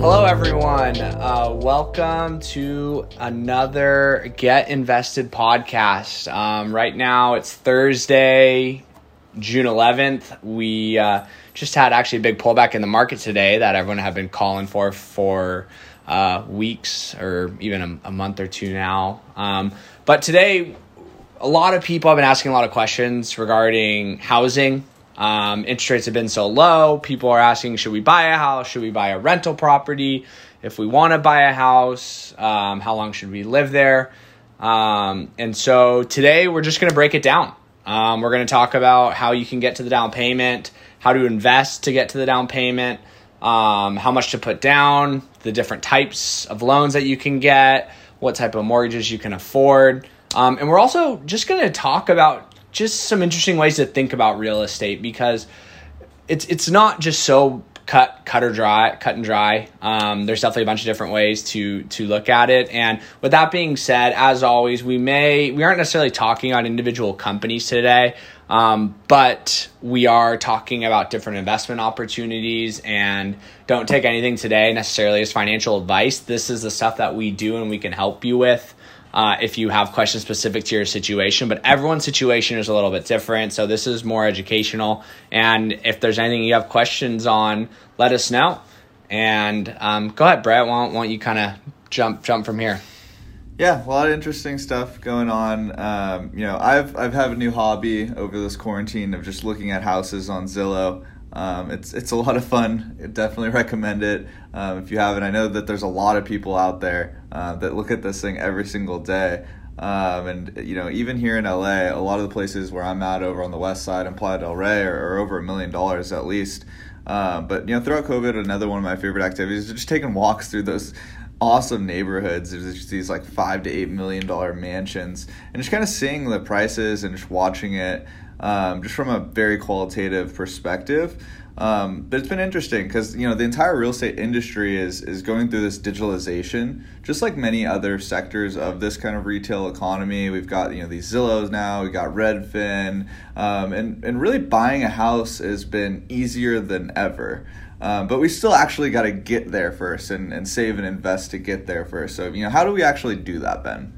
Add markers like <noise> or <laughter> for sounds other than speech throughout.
Hello, everyone. Uh, welcome to another Get Invested podcast. Um, right now, it's Thursday, June 11th. We uh, just had actually a big pullback in the market today that everyone had been calling for for uh, weeks or even a, a, month or two now. Um, but today, a lot of people have been asking a lot of questions regarding housing. Um, interest rates have been so low. People are asking, should we buy a house? Should we buy a rental property? If we want to buy a house, um, how long should we live there? Um, and so today we're just going to break it down. Um, we're going to talk about how you can get to the down payment, how to invest to get to the down payment, um, how much to put down, the different types of loans that you can get, what type of mortgages you can afford. Um, and we're also just going to talk about just some interesting ways to think about real estate because it's it's not just so cut cut or dry cut and dry. Um, there's definitely a bunch of different ways to to look at it. And with that being said as always we may we aren't necessarily talking on individual companies today um, but we are talking about different investment opportunities. And don't take anything today necessarily as financial advice. This is the stuff that we do and we can help you with uh, if you have questions specific to your situation. But everyone's situation is a little bit different. So this is more educational. And if there's anything you have questions on, let us know. And um, go ahead, Brett. Why don't, why don't you kind of jump jump from here? Yeah, a lot of interesting stuff going on. Um, you know, I've I've had a new hobby over this quarantine of just looking at houses on Zillow. Um, it's it's a lot of fun. I definitely recommend it um, if you haven't. I know that there's a lot of people out there uh, that look at this thing every single day. Um, and you know, even here in LA, a lot of the places where I'm at over on the west side in Playa del Rey are, are over a million dollars at least. Um, but you know, throughout COVID, another one of my favorite activities is just taking walks through those awesome neighborhoods. There's just these like five to eight million dollar mansions, and just kind of seeing the prices and just watching it um, just from a very qualitative perspective. Um, but it's been interesting because you know the entire real estate industry is is going through this digitalization, just like many other sectors of this kind of retail economy. We've got you know these Zillows now, we got Redfin, um, and and really buying a house has been easier than ever. Um, but we still actually got to get there first and, and save and invest to get there first. So you know, how do we actually do that, Ben?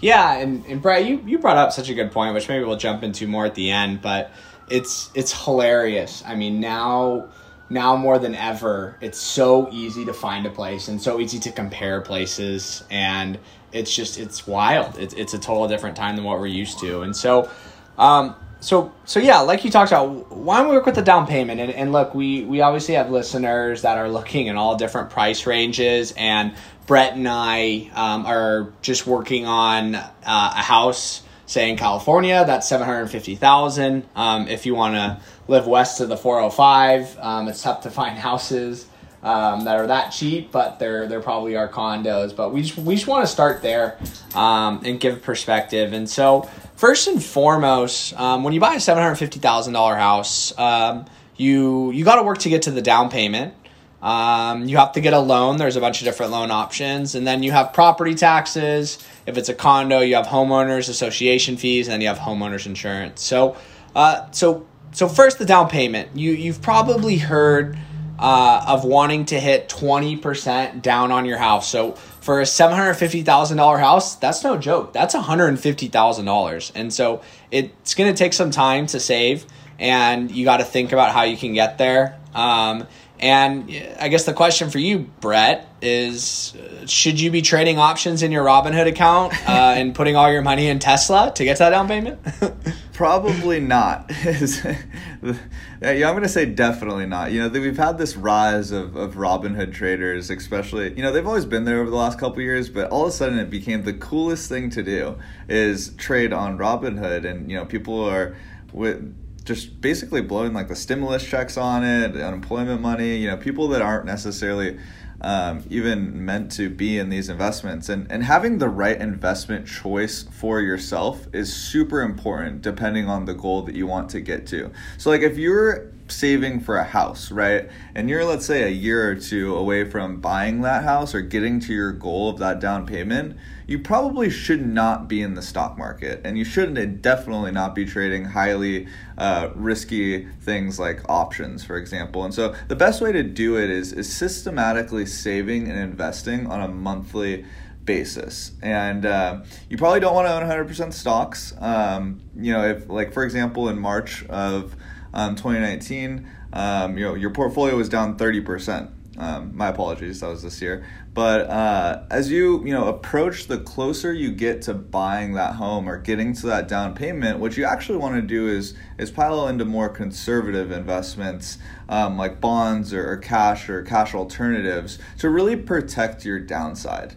Yeah, and, and Brad, you, you brought up such a good point, which maybe we'll jump into more at the end, but it's it's hilarious. I mean, now now more than ever, it's so easy to find a place and so easy to compare places and it's just it's wild. It's it's a total different time than what we're used to. And so um so so yeah, like you talked about, why don't we work with the down payment? And, and look, we we obviously have listeners that are looking in all different price ranges, and Brett and I um, are just working on uh, a house, say in California, that's seven hundred fifty thousand. Um, if you want to live west of the four hundred five, um, it's tough to find <laughs> houses um, that are that cheap, but they're they're probably our condos. But we just we just want to start there um, and give perspective. And so first and foremost, um, when you buy a seven hundred fifty thousand dollar house, um, you you got to work to get to the down payment. Um, you have to get a loan. There's a bunch of different loan options, and then you have property taxes. If it's a condo, you have homeowners association fees, and then you have homeowners insurance. So, uh, so so first the down payment. You you've probably heard uh, of wanting to hit twenty percent down on your house. So for a seven hundred fifty thousand dollar house, that's no joke. That's one hundred and fifty thousand dollars, and so it's going to take some time to save, and you got to think about how you can get there. Um, and I guess the question for you, Brett, is should you be trading options in your Robinhood account uh, <laughs> and putting all your money in Tesla to get to that down payment? <laughs> Probably not. <laughs> yeah, I'm going to say definitely not. You know, we've had this rise of, of Robinhood traders, especially, you know, they've always been there over the last couple years, but all of a sudden it became the coolest thing to do is trade on Robinhood. And, you know, people are with just basically blowing like the stimulus checks on it, unemployment money, you know, people that aren't necessarily um, even meant to be in these investments. And, and having the right investment choice for yourself is super important depending on the goal that you want to get to. So, like, if you're saving for a house, right? And you're, let's say, a year or two away from buying that house or getting to your goal of that down payment, you probably should not be in the stock market. And you shouldn't definitely not be trading highly uh, risky things like options, for example. And so the best way to do it is, is systematically saving and investing on a monthly basis. And uh, you probably don't want to own 100% stocks. Um, you know, if, like, for example, in March of um, 2019, um, you know, your portfolio was down 30%. Um, my apologies, that was this year. But uh, as you you know approach the closer you get to buying that home or getting to that down payment, what you actually want to do is is pile into more conservative investments um, like bonds or, or cash or cash alternatives to really protect your downside.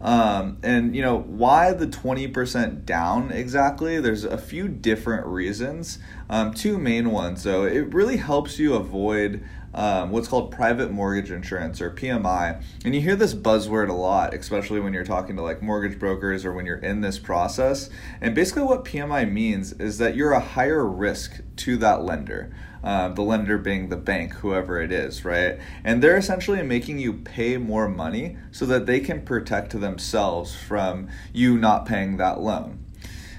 Um, and you know why the 20% down exactly? There's a few different reasons. Um, two main ones though. It really helps you avoid um, what's called private mortgage insurance or PMI. And you hear this buzzword a lot, especially when you're talking to like mortgage brokers or when you're in this process. And basically, what PMI means is that you're a higher risk to that lender. Uh, the lender being the bank, whoever it is, right? And they're essentially making you pay more money so that they can protect themselves from you not paying that loan.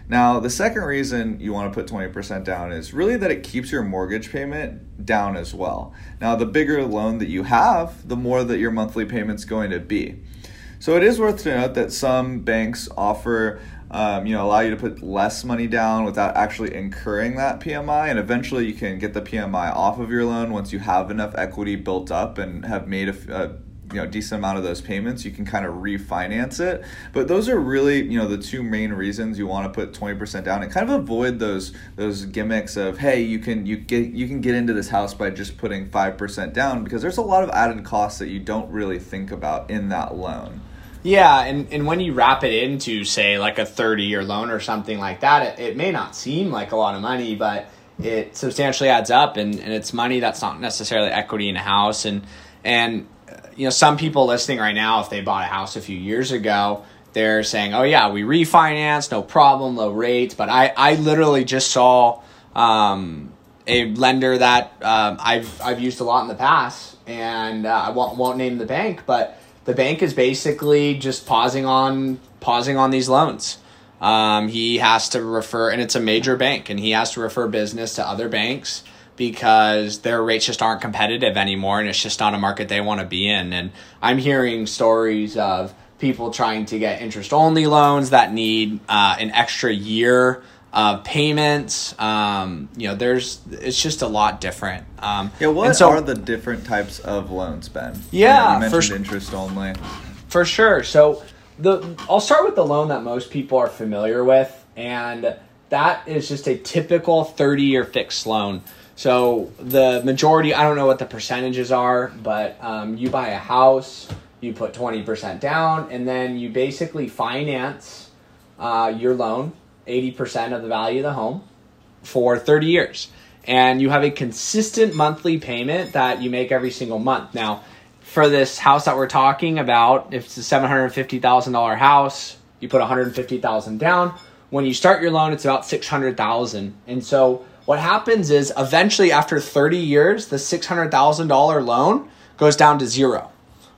Now, the second reason you want to put 20% down is really that it keeps your mortgage payment down as well. Now, the bigger loan that you have, the more that your monthly payment's going to be. So it is worth to note that some banks offer um, you know, allow you to put less money down without actually incurring that PMI, and eventually you can get the PMI off of your loan once you have enough equity built up and have made a, a you know decent amount of those payments you can kind of refinance it but those are really you know the two main reasons you want to put 20% down and kind of avoid those those gimmicks of hey you can you get you can get into this house by just putting 5% down because there's a lot of added costs that you don't really think about in that loan yeah, and, and when you wrap it into, say, like a 30 year loan or something like that, it, it may not seem like a lot of money, but it substantially adds up and, and it's money that's not necessarily equity in a house. And, and you know, some people listening right now, if they bought a house a few years ago, they're saying, "Oh yeah, we refinanced, no problem, low rates." But I, I literally just saw um, a lender that um, I've I've used a lot in the past, and uh, I won't won't name the bank, but the bank is basically just pausing on pausing on these loans. Um, he has to refer, and it's a major bank, and he has to refer business to other banks because their rates just aren't competitive anymore and it's just not a market they want to be in. And I'm hearing stories of people trying to get interest only loans that need uh, an extra year of payments. Um, you know, there's it's just a lot different. Um, yeah, what so, are the different types of loans, Ben? Yeah, you, know, you mentioned for, interest only. For sure. So the I'll start with the loan that most people are familiar with, and that is just a typical 30 year fixed loan. So the majority, I don't know what the percentages are, but um, you buy a house, you put 20% down, and then you basically finance uh, your loan, 80% of the value of the home, for 30 years. And you have a consistent monthly payment that you make every single month. Now, for this house that we're talking about, if it's a $750,000 house, you put 150,000 down. When you start your loan, it's about 600,000. And so what happens is eventually after 30 years, the $600,000 loan goes down to zero,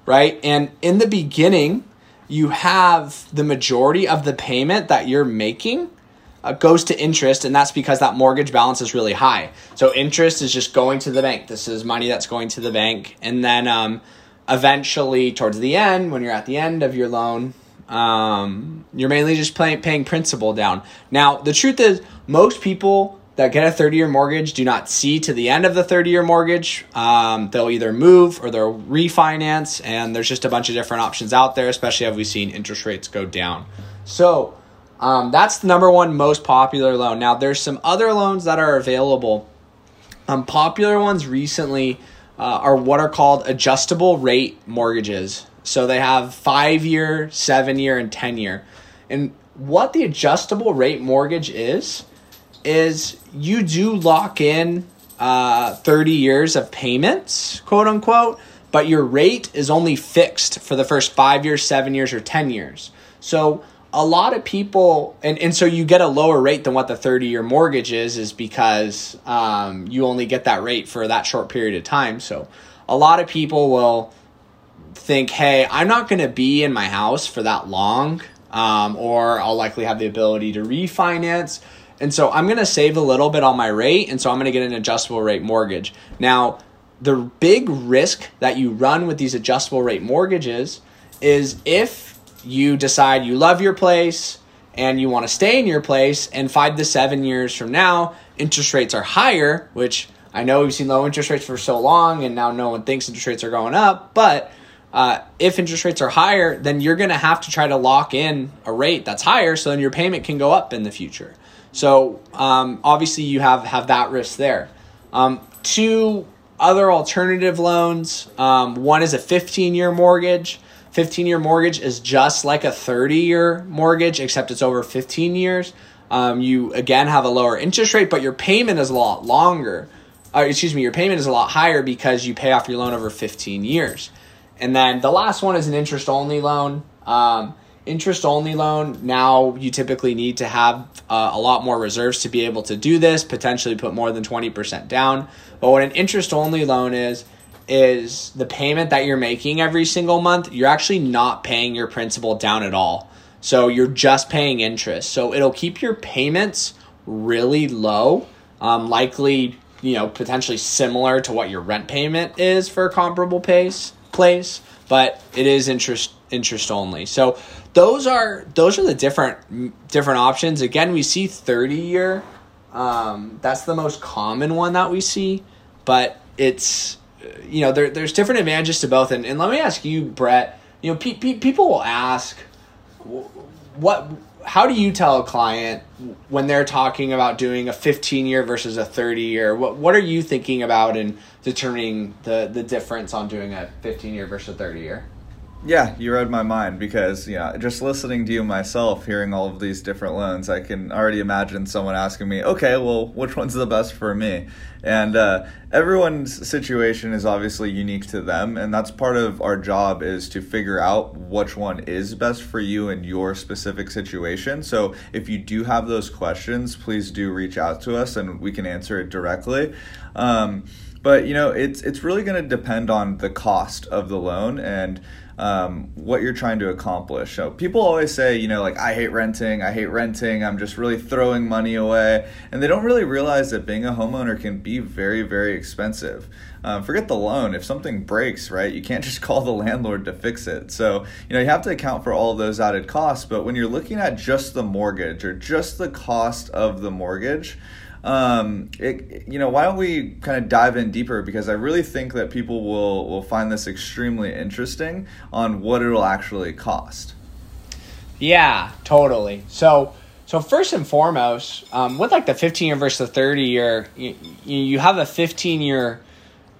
right? And in the beginning, you have the majority of the payment that you're making uh, goes to interest, and that's because that mortgage balance is really high. So interest is just going to the bank. This is money that's going to the bank, and then um, eventually, towards the end, when you're at the end of your loan, um, you're mainly just paying, paying principal down. Now, the truth is, most people that get a 30 year mortgage do not see to the end of the 30 year mortgage. Um, they'll either move or they'll refinance, and there's just a bunch of different options out there, especially as we've seen interest rates go down. So um, that's the number one most popular loan. Now, there's some other loans that are available. Um, popular ones recently uh, are what are called adjustable rate mortgages. So they have five year, seven year, and 10 year. And what the adjustable rate mortgage is, is you do lock in uh, 30 years of payments, quote unquote, but your rate is only fixed for the first five years, seven years, or 10 years. So a lot of people and, and so you get a lower rate than what the 30 year mortgage is is because um, you only get that rate for that short period of time so a lot of people will think hey i'm not going to be in my house for that long um, or i'll likely have the ability to refinance and so i'm going to save a little bit on my rate and so i'm going to get an adjustable rate mortgage now the big risk that you run with these adjustable rate mortgages is if you decide you love your place and you want to stay in your place, and five to seven years from now, interest rates are higher, which I know we've seen low interest rates for so long, and now no one thinks interest rates are going up. But uh, if interest rates are higher, then you're going to have to try to lock in a rate that's higher, so then your payment can go up in the future. So um, obviously, you have have that risk there. Um, two other alternative loans. Um, one is a 15 year mortgage. 15 year mortgage is just like a 30 year mortgage, except it's over 15 years. Um, you again have a lower interest rate, but your payment is a lot longer. Uh, excuse me, your payment is a lot higher because you pay off your loan over 15 years. And then the last one is an interest only loan. Um, interest only loan, now you typically need to have uh, a lot more reserves to be able to do this, potentially put more than 20% down. But what an interest only loan is, is the payment that you're making every single month, you're actually not paying your principal down at all. So you're just paying interest. So it'll keep your payments really low, um, likely, you know, potentially similar to what your rent payment is for a comparable pace place, but it is interest interest only. So those are those are the different different options. Again, we see 30 year. Um, that's the most common one that we see, but it's you know, there, there's different advantages to both. And, and let me ask you, Brett, you know, pe- pe- people will ask, what, how do you tell a client when they're talking about doing a 15 year versus a 30 year? What, what are you thinking about in determining the, the difference on doing a 15 year versus a 30 year? Yeah, you read my mind because yeah, just listening to you myself, hearing all of these different loans, I can already imagine someone asking me, "Okay, well, which one's the best for me?" And uh, everyone's situation is obviously unique to them, and that's part of our job is to figure out which one is best for you in your specific situation. So if you do have those questions, please do reach out to us, and we can answer it directly. Um, but you know, it's it's really going to depend on the cost of the loan and um, what you're trying to accomplish. So people always say, you know, like I hate renting, I hate renting, I'm just really throwing money away, and they don't really realize that being a homeowner can be very, very expensive. Um, forget the loan. If something breaks, right, you can't <laughs> just call the landlord to fix it. So, you know, you have to account for all those added costs. But when you're looking at just the mortgage or just the cost of the mortgage, um, it, you know, why don't we kind of dive in deeper? Because I really think that people will will find this extremely interesting on what it'll actually cost. Yeah, totally. So, so first and foremost, um, with like the 15 year versus the 30 year, you, you have a 15 year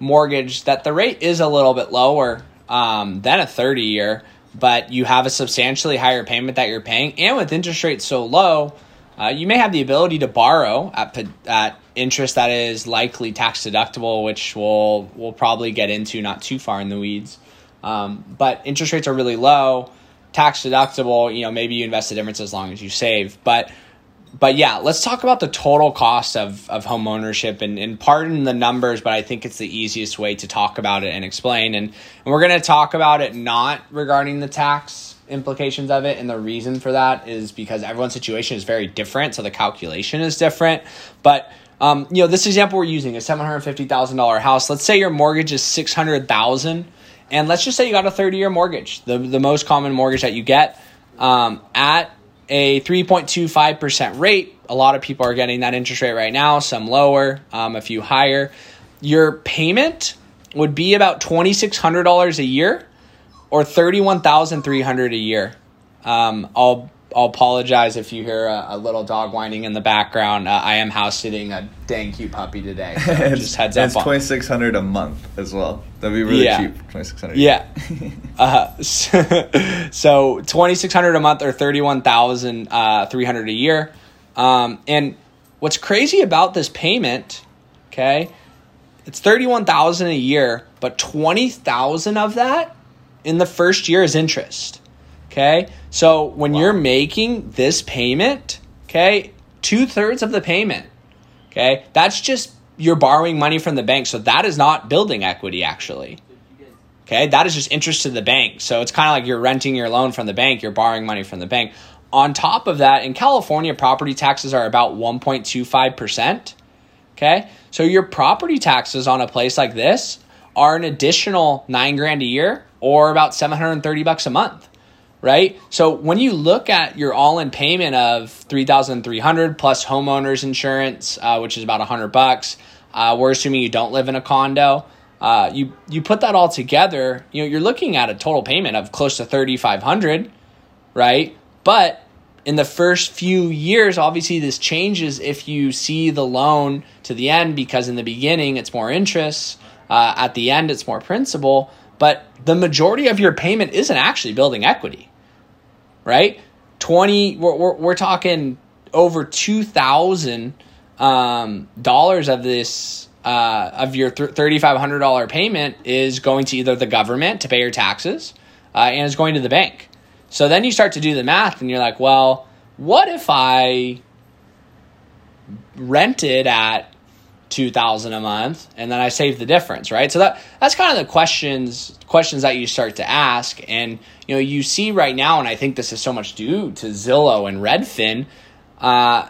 mortgage that the rate is a little bit lower um, than a 30 year, but you have a substantially higher payment that you're paying, and with interest rates so low uh, you may have the ability to borrow at, at interest that is likely tax deductible, which we'll, we'll probably get into not too far in the weeds. Um, but interest rates are really low, tax deductible. You know, maybe you invest the difference as long as you save. But but yeah, let's talk about the total cost of, of home ownership and, and pardon the numbers, but I think it's the easiest way to talk about it and explain. And, and we're going to talk about it not regarding the tax implications of it and the reason for that is because everyone's situation is very different so the calculation is different. But um, you know this example we're using a $750000 house. Let's say your mortgage is 600000 and let's just say you got a 30 year mortgage the, the most common mortgage that you get um, at a 3.25% rate. A lot of people are getting that interest rate right now some lower um, a few higher. Your payment would be about $2600 a year or thirty one thousand three hundred a year. Um, I'll I'll apologize if you hear a, a little dog whining in the background. Uh, I am house sitting a dang cute puppy today. So <laughs> just heads up. It's twenty six hundred a month as well. That'd be really yeah. cheap. Twenty six hundred. Yeah. <laughs> uh, <laughs> so twenty six hundred a month or thirty one thousand uh, three hundred a year. Um, and what's crazy about this payment, okay, it's thirty one thousand a year, but twenty thousand of that in the first year is interest. Okay. So when wow. you're making this payment, okay, two thirds of the payment, okay, that's just you're borrowing money from the bank. So that is not building equity actually. Okay. That is just interest to the bank. So it's kind of like you're renting your loan from the bank, you're borrowing money from the bank. On top of that, in California, property taxes are about 1.25%. Okay. So your property taxes on a place like this are an additional nine grand a year or about 730 bucks a month. Right. So when you look at your all in payment of 3,300 plus homeowners insurance, uh, which is about 100 bucks, uh, we're assuming you don't live in a condo. Uh, you you put that all together, you know, you're looking at a total payment of close to 3,500, right? But in the first few years, obviously this changes if you see the loan to the end because in the beginning it's more interest, uh, at the end it's more principal, but the majority of your payment isn't actually building equity, right? 20, we're, we're, we're talking over $2,000 um, of this, uh, of your $3,500 payment is going to either the government to pay your taxes uh, and is going to the bank. So then you start to do the math and you're like, well, what if I rented at 2000 a month and then I save the difference, right? So that that's kind of the questions questions that you start to ask and you know, you see right now and I think this is so much due to Zillow and Redfin uh,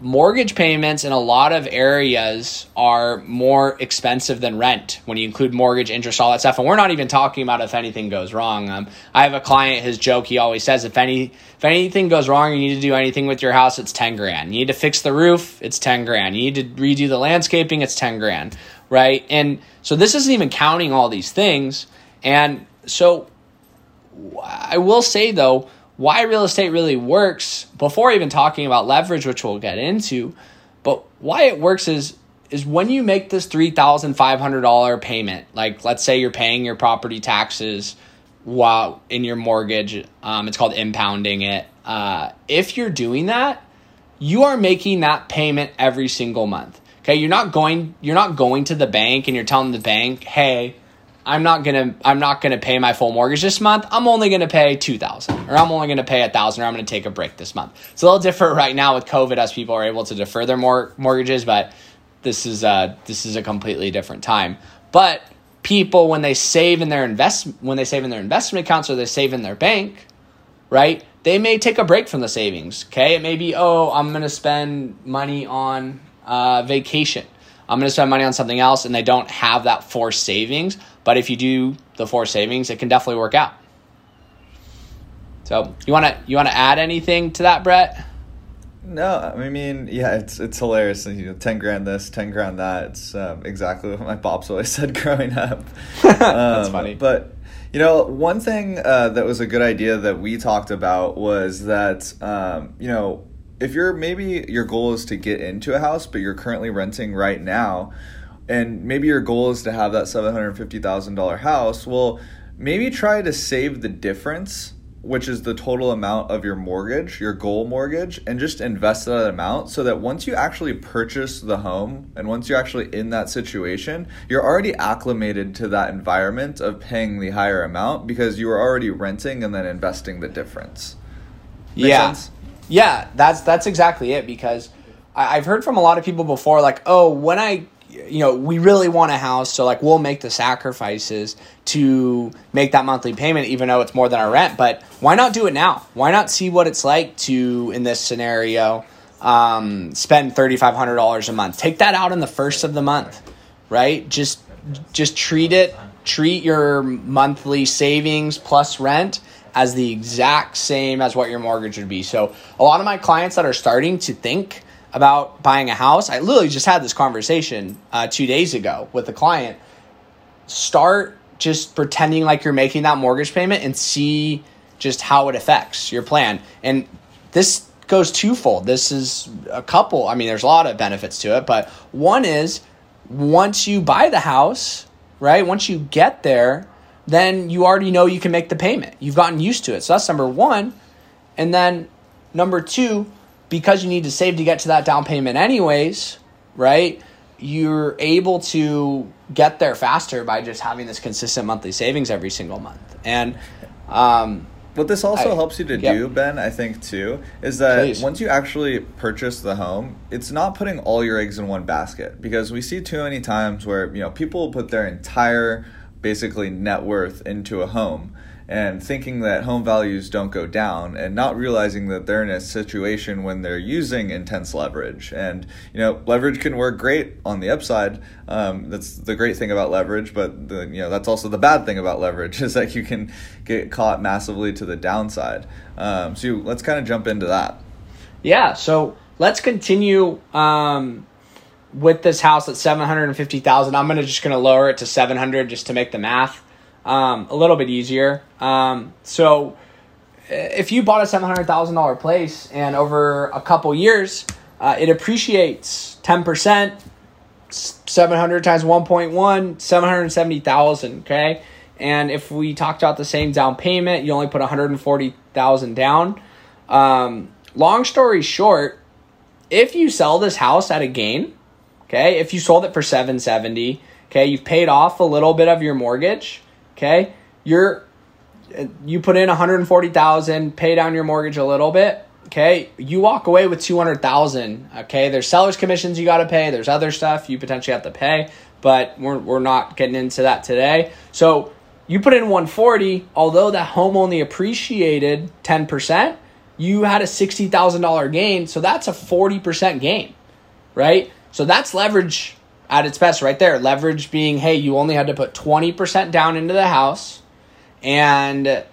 mortgage payments in a lot of areas are more expensive than rent when you include mortgage interest all that stuff. And we're not even talking about if anything goes wrong. Um, i have a client his joke he always says if any if anything goes wrong you need to do anything with your house it's 10 grand. You need to fix the roof it's 10 grand. You need to redo the landscaping it's 10 grand. Right? And so this isn't even counting all these things. And so i will say though why real estate really works before even talking about leverage which we'll get into but why it works is is when you make this $3500 payment like let's say you're paying your property taxes while in your mortgage um, it's called impounding it uh, if you're doing that you are making that payment every single month. Okay you're not going you're not going to the bank and you're telling the bank hey I'm not gonna I'm not gonna pay my full mortgage this month. I'm only gonna pay two thousand, or I'm only gonna pay a thousand, or I'm gonna take a break this month. It's a little different right now with COVID as people are able to defer their mor- mortgages, but this is a this is a completely different time. But people when they save in their invest when they save in their investment accounts or they save in their bank, right? They may take a break from the savings. Okay, it may be oh I'm gonna spend money on uh, vacation. I'm to spend money on something else and they don't have that forced savings. But if you do the four savings, it can definitely work out. So you want to you want to add anything to that, Brett? No, I mean, yeah, it's it's hilarious. You know, ten grand this, ten grand that. It's um, exactly what my pops always <laughs> said growing up. <laughs> That's um, funny. But you know, one thing uh, that was a good idea that we talked about was that um, you know if you're maybe your goal is to get into a house, but you're currently renting right now, and maybe your goal is to have that seven hundred fifty thousand dollar house, well, maybe try to save the difference, which is the total amount of your mortgage, your goal mortgage, and just invest that amount so that once you actually purchase the home and once you're actually in that situation, you're already acclimated to that environment of paying the higher amount because you were already renting and then investing the difference. Make yeah. Sense? Yeah, that's that's exactly it because I, I've heard from a lot of people before, like, oh, when I you know, we really want a house, so like we'll make the sacrifices to make that monthly payment, even though it's more than our rent. But why not do it now? Why not see what it's like to, in this scenario, um, spend thirty five hundred dollars a month? Take that out in the first of the month, right? Just just treat it, treat your monthly savings plus rent as the exact same as what your mortgage would be. So a lot of my clients that are starting to think about buying a house, I literally just had this conversation uh, two days ago with a client. Start just pretending like you're making that mortgage payment and see just how it affects your plan. And this goes twofold. This is a couple, I mean, there's a lot of benefits to it, but one is once you buy the house, right? Once you get there, then you already know you can make the payment. You've gotten used to it. So that's number one. And then number two, because you need to save to get to that down payment anyways, right? You're able to get there faster by just having this consistent monthly savings every single month. And um, What this also I- helps you to yep. do, Ben, I think too, is that Please. once you actually purchase the home, it's not putting all your eggs in one basket because we see too many times where you know people put their entire basically net worth into a home and thinking that home values don't go down and not realizing that they're in a situation when they're using intense leverage. And you know leverage can work great on the upside. Um, that's the great thing about leverage but the, you know that's also the bad thing about leverage <laughs> is that you can get caught massively to the downside. Um, so let's kind of jump into that. Yeah, so let's continue um, with this house at seven hundred and fifty thousand. I'm gonna just gonna lower it to seven hundred just to make the math um, a little bit easier. Um, so if you bought a seven hundred thousand dollar place and over a couple years uh, it appreciates ten percent, seven hundred times 1.1, 770,000, okay? And if we talked about the same down payment, you only put 140,000 down. Um, long story short, if you sell this house at a gain, okay, if you sold it for 770, okay, you've paid off a little bit of your mortgage, okay? You're uh, you put in 140,000, pay down your mortgage a little bit, okay? You walk away with 200,000, okay? There's seller's commissions you got to pay, there's other stuff you potentially have to pay, but we're we're not getting into that today. So, you put in 140, although that home only appreciated 10%, you had a $60,000 gain, so that's a 40% gain, right? So that's leverage at its best right there. Leverage being, hey, you only had to put 20% down into the house and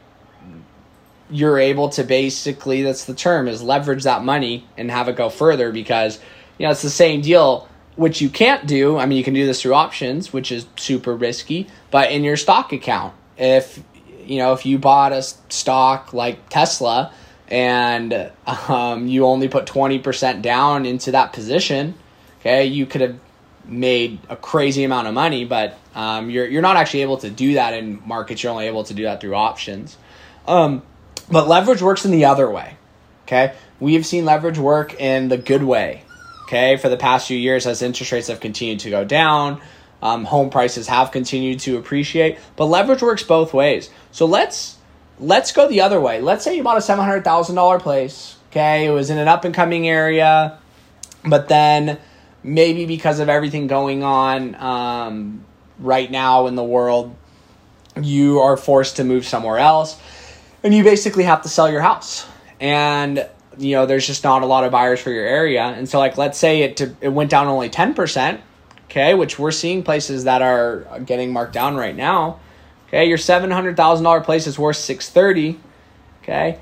you're able to basically that's the term is leverage that money and have it go further because you know it's the same deal which you can't do i mean you can do this through options which is super risky but in your stock account if you know if you bought a stock like tesla and um, you only put 20% down into that position okay you could have made a crazy amount of money but um, you're, you're not actually able to do that in markets you're only able to do that through options um, but leverage works in the other way. Okay. We've seen leverage work in the good way. Okay. For the past few years, as interest rates have continued to go down, um, home prices have continued to appreciate, but leverage works both ways. So let's let's go the other way. Let's say you bought a seven hundred thousand dollar place. Okay, it was in an up and coming area, but then maybe because of everything going on um, right now in the world, you are forced to move somewhere else and you basically have to sell your house. And you know there's just not a lot of buyers for your area. And so like let's say it to, it went down only 10% okay which we're seeing places that are getting marked down right now. Okay your $700,000 place is worth 630 okay?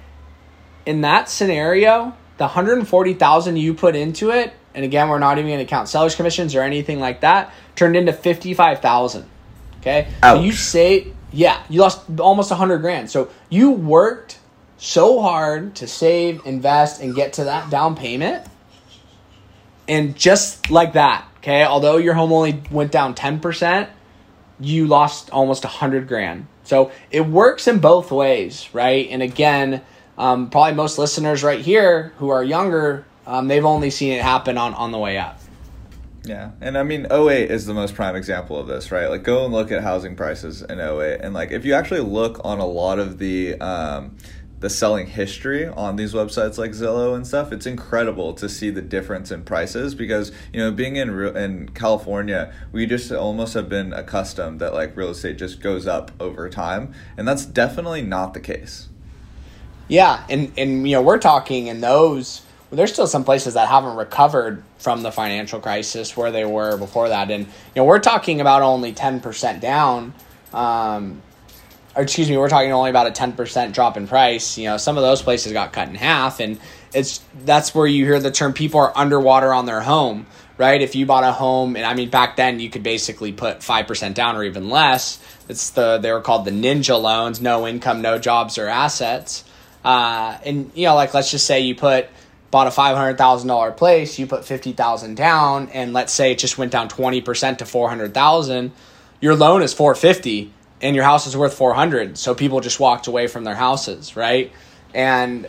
In that scenario the 140,000 you put into it and again we're not even going to count sellers commissions or anything like that turned into 55,000 okay? So you say yeah you lost almost a 100 grand. So you worked so hard to save invest and get to that down payment and just like that okay? Although your home only went down 10% you lost almost a 100 grand. So it works in both ways right? And again um, probably most listeners right here who are younger um, they've only seen it happen on, on the way up Yeah, and I mean 08 is the most prime example of this, right? Like go and look at housing prices in 08 and like if you actually look on a lot of the um the selling history on these websites like Zillow and stuff, it's incredible to see the difference in prices because, you know, being in in California, we just almost have been accustomed that like real estate just goes up over time, and that's definitely not the case. Yeah, and and you know we're talking in those. There's still some places that haven't recovered from the financial crisis where they were before that, and you know we're talking about only ten percent down. Um, or excuse me, we're talking only about a ten percent drop in price. You know, some of those places got cut in half, and it's that's where you hear the term people are underwater on their home, right? If you bought a home, and I mean back then you could basically put five percent down or even less. It's the they were called the ninja loans, no income, no jobs or assets. Uh, and you know, like let's just say you put bought a five hundred thousand dollar place, you put fifty thousand down, and let's say it just went down twenty percent to four hundred thousand. Your loan is four fifty, and your house is worth four hundred. So people just walked away from their houses, right? And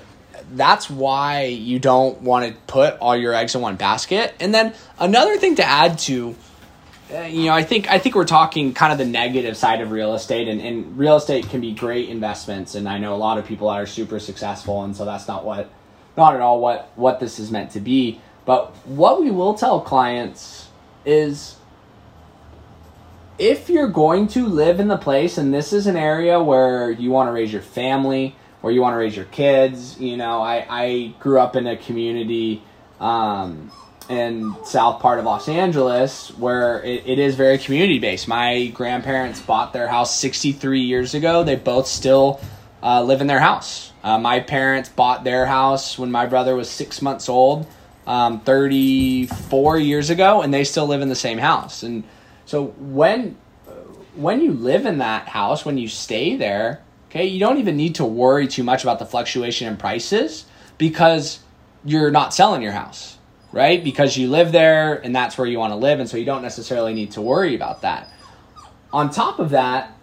that's why you don't want to put all your eggs in one basket. And then another thing to add to uh, you know, I think I think we're talking kind of the negative side of real estate, and, and real estate can be great investments, and I know a lot of people that are super successful, and so that's not what, not at all what what this is meant to be. But what we will tell clients is, if you're going to live in the place, and this is an area where you want to raise your family, where you want to raise your kids, you know, I I grew up in a community. Um, in south part of Los Angeles where it, it is very community based. My grandparents bought their house 63 years ago. They both still uh, live in their house. Uh, my parents bought their house when my brother was six months old, um, 34 years ago, and they still live in the same house. And so when when you live in that house, when you stay there, okay, you don't even need to worry too much about the fluctuation in prices because you're not selling your house right? Because you live there and that's where you want to live, and so you don't necessarily need to worry about that. On top of that,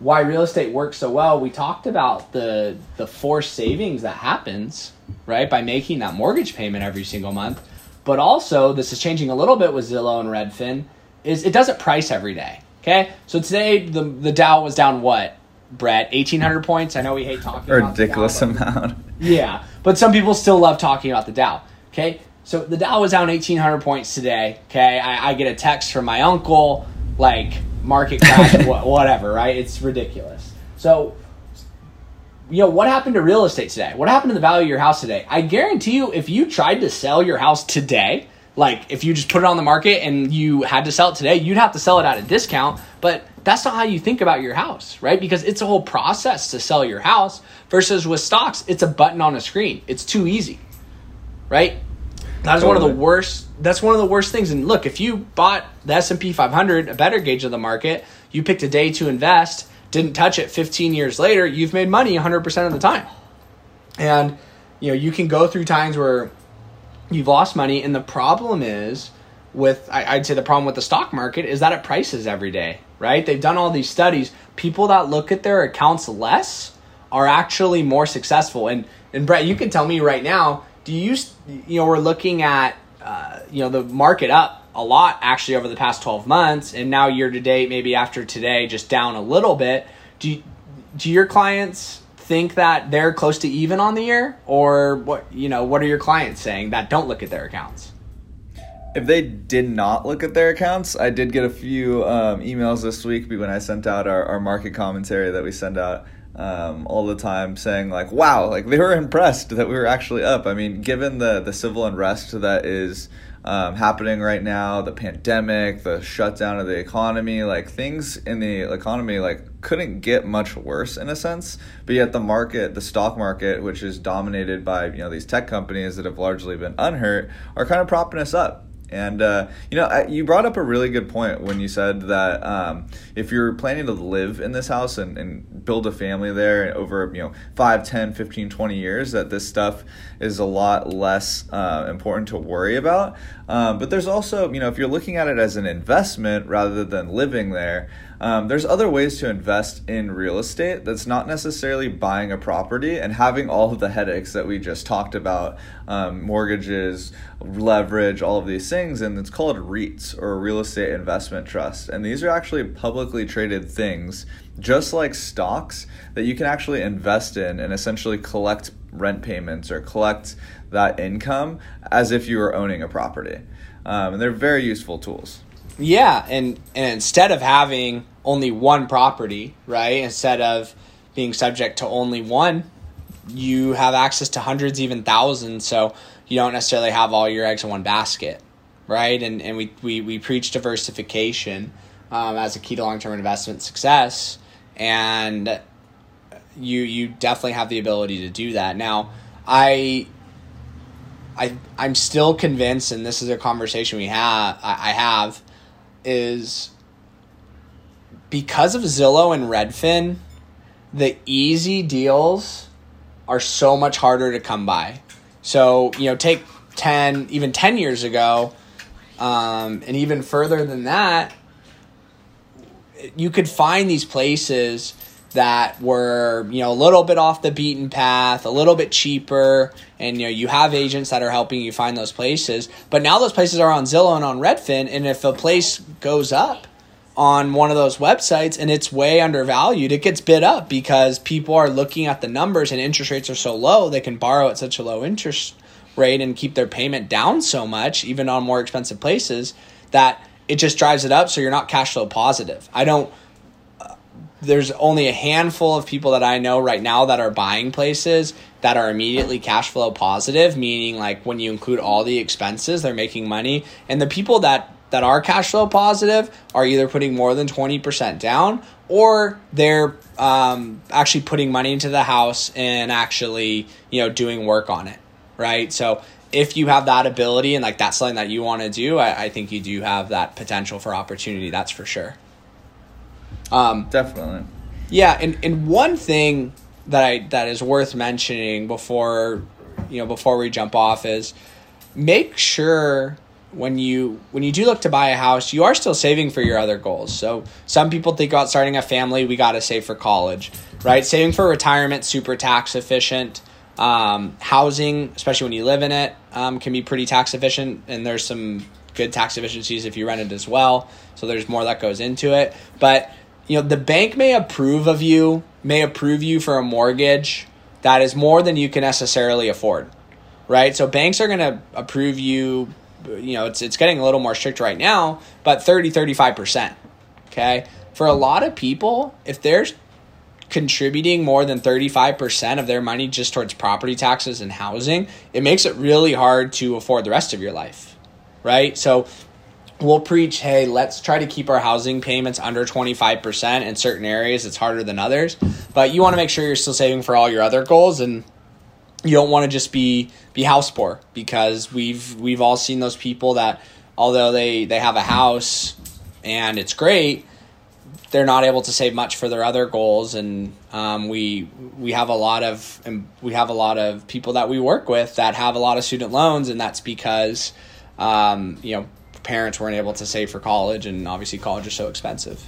why real estate works so well, we talked about the the forced savings that happens, right, by making that mortgage payment every single month. But also, this is changing a little bit with Zillow and Redfin, is it doesn't price every day. Okay? So today the the Dow was down what? Brett, eighteen hundred points. I know we hate talking ridiculous Dow, amount. Yeah, but some people still love talking about the Dow. Okay, so the Dow was down 1,800 points today. Okay, I, I get a text from my uncle, like market crash, <laughs> whatever, right? It's ridiculous. So, you know, what happened to real estate today? What happened to the value of your house today? I guarantee you, if you tried to sell your house today, like if you just put it on the market and you had to sell it today, you'd have to sell it at a discount. But that's not how you think about your house, right? Because it's a whole process to sell your house versus with stocks, it's a button on a screen. It's too easy, right? That's totally. one of the worst. That's one of the worst things. And look, if you bought the S and P 500, a better gauge of the market, you picked a day to invest, didn't touch it. 15 years later, you've made money 100 percent of the time. And you know you can go through times where you've lost money, and the problem is with I, I'd say the problem with the stock market is that it prices every day. Right? They've done all these studies. People that look at their accounts less are actually more successful. And and Brett, you can tell me right now do you you know we're looking at uh, you know the market up a lot actually over the past 12 months and now year to date maybe after today just down a little bit. Do you, do your clients think that they're close to even on the year? Or what you know what are your clients saying that don't look at their accounts? If they did not look at their accounts, I did get a few um, emails this week when I sent out our, our market commentary that we send out um, all the time saying like wow like they were impressed that we were actually up. I mean given the the civil unrest that is um, happening right now the pandemic the shutdown of the economy like things in the economy like couldn't get much worse in a sense. But yet the market the stock market which is dominated by you know these tech companies that have largely been unhurt are kind of propping us up and uh, you know, I, you brought up a really good point when you said that um, if you're planning to live in this house and, and build a family there over you know 5, 10, 15, 20 years, that this stuff is a lot less uh, important to worry about. Um, but there's also, you know, if you're looking at it as an investment rather than living there, um, there's other ways to invest in real estate that's not necessarily buying a property and having all of the headaches that we just talked about um, mortgages, leverage, all of these things. And it's called REITs or real estate investment trust. And these are actually publicly traded things, just like stocks, that you can actually invest in and essentially collect rent payments or collect that income as if you were owning a property. Um, and they're very useful tools. Yeah, and and instead of having only one property, right? Instead of being subject to only one, you have access to hundreds, even thousands. So you don't necessarily have all your eggs in one basket, right? And and we we, we preach diversification um, as a key to long term investment success, and you you definitely have the ability to do that. Now, I I I'm still convinced, and this is a conversation we have I, I have is because of Zillow and Redfin, the easy deals are so much harder to come by. So, you know, take 10, even 10 years ago, um, and even further than that, you could find these places that were you know a little bit off the beaten path, a little bit cheaper, and you know you have agents that are helping you find those places. But now those places are on Zillow and on Redfin, and if a place goes up on one of those websites and it's way undervalued, it gets bid up because people are looking at the numbers and interest rates are so low they can borrow at such a low interest rate and keep their payment down so much, even on more expensive places, that it just drives it up so you're not cash flow positive. I don't there's only a handful of people that I know right now that are buying places that are immediately cash flow positive, meaning like when you include all the expenses, they're making money. And the people that that are cash flow positive are either putting more than 20% down or they're um, actually putting money into the house and actually you know doing work on it right so if you have that ability and like that's something that you want to do I, I think you do have that potential for opportunity that's for sure um, Definitely. Yeah, and, and one thing that I that is worth mentioning before you know before we jump off is make sure when you when you do look to buy a house, you are still saving for your other goals. So some people think about starting a family, we got to save for college, right? Saving for retirement, super tax efficient. Um, housing, especially when you live in it, um, can be pretty tax efficient, and there's some good tax efficiencies if you rent it as well. So there's more that goes into it, but you know, the bank may approve of you, may approve you for a mortgage that is more than you can necessarily afford. Right? So banks are going to approve you, you know, it's it's getting a little more strict right now, but 30 35%. Okay? For a lot of people, if they're contributing more than 35% of their money just towards property taxes and housing, it makes it really hard to afford the rest of your life. Right? So we'll preach, hey, let's try to keep our housing payments under 25% in certain areas. It's harder than others. But you want to make sure you're still saving for all your other goals and you don't want to just be be house poor because we've we've all seen those people that although they they have a house and it's great they're not able to save much for their other goals and um, we we have a lot of we have a lot of people that we work with that have a lot of student loans and that's because um, you know parents weren't able to save for college, and obviously college is so expensive.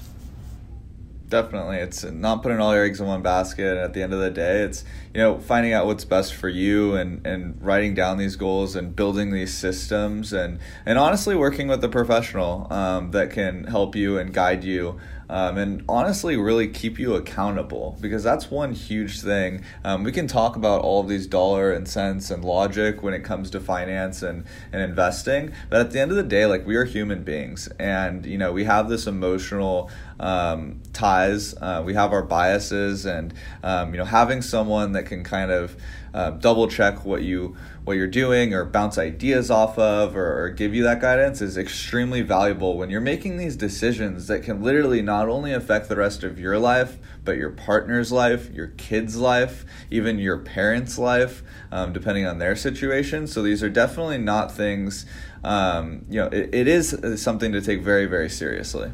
Definitely, it's not putting all your eggs in one basket. And at the end of the day, it's you know finding out what's best for you and and writing down these goals and building these systems and and honestly working with a professional um, that can help you and guide you um, and honestly really keep you accountable because that's one huge thing. Um, we can talk about all of these dollar and cents and logic when it comes to finance and, and investing, but at the end of the day, like we are human beings and you know we have this emotional um, ties, uh, we have our biases, and um, you know having someone that can kind of uh, double check what you what you're doing or bounce ideas off of or, or, give you that guidance is extremely valuable when you're making these decisions that can literally not only affect the rest of your life but your partner's life your kid's life even your parents life um, depending on their situation. So these are definitely not things um, you know it, it is something to take very very seriously.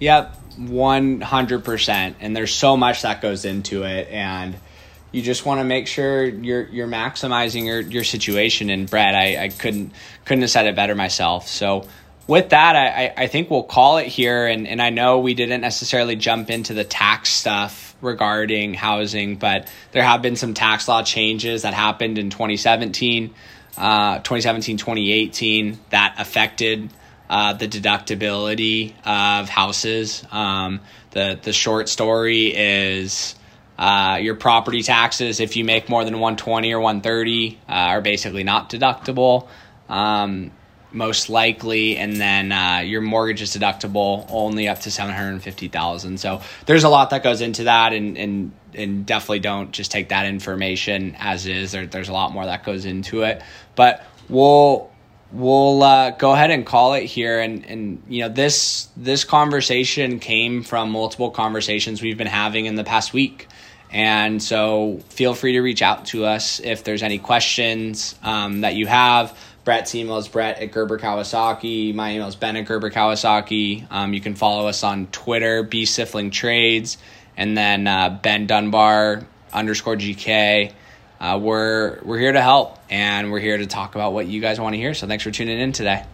Yep 100% and there's so much that goes into it. And you just want to make sure you're you're maximizing your, your situation. And Brett, I, I couldn't couldn't have said it better myself. So with that, I, I think we'll call it here. And, and I know we didn't necessarily jump into the tax stuff regarding housing, but there have been some tax law changes that happened in 2017, uh, 2017, 2018 that affected uh, the deductibility of houses. Um, the, the short story is uh, your property taxes, if you make more than 120 or 130, uh, are basically not deductible, um, most likely. And then uh, your mortgage is deductible only up to 750,000. So there's a lot that goes into that, and and and definitely don't just take that information as is. There, there's a lot more that goes into it, but we'll we'll uh, go ahead and call it here and and you know this this conversation came from multiple conversations we've been having in the past week and so feel free to reach out to us if there's any questions um, that you have. Brett's email is Brett at Gerber Kawasaki. My email is Ben at Gerber Kawasaki. Um, you can follow us on Twitter, B Sifling Trades, and then uh, Ben Dunbar underscore GK. Uh, we're we're here to help, and we're here to talk about what you guys want to hear. So thanks for tuning in today.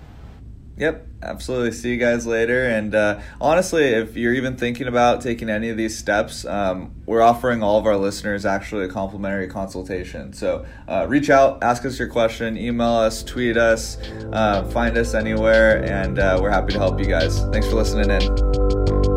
Yep, absolutely. See you guys later. And uh, honestly, if you're even thinking about taking any of these steps, um, we're offering all of our listeners actually a complimentary consultation. So uh, reach out, ask us your question, email us, tweet us, uh, find us anywhere, and uh, we're happy to help you guys. Thanks for listening in.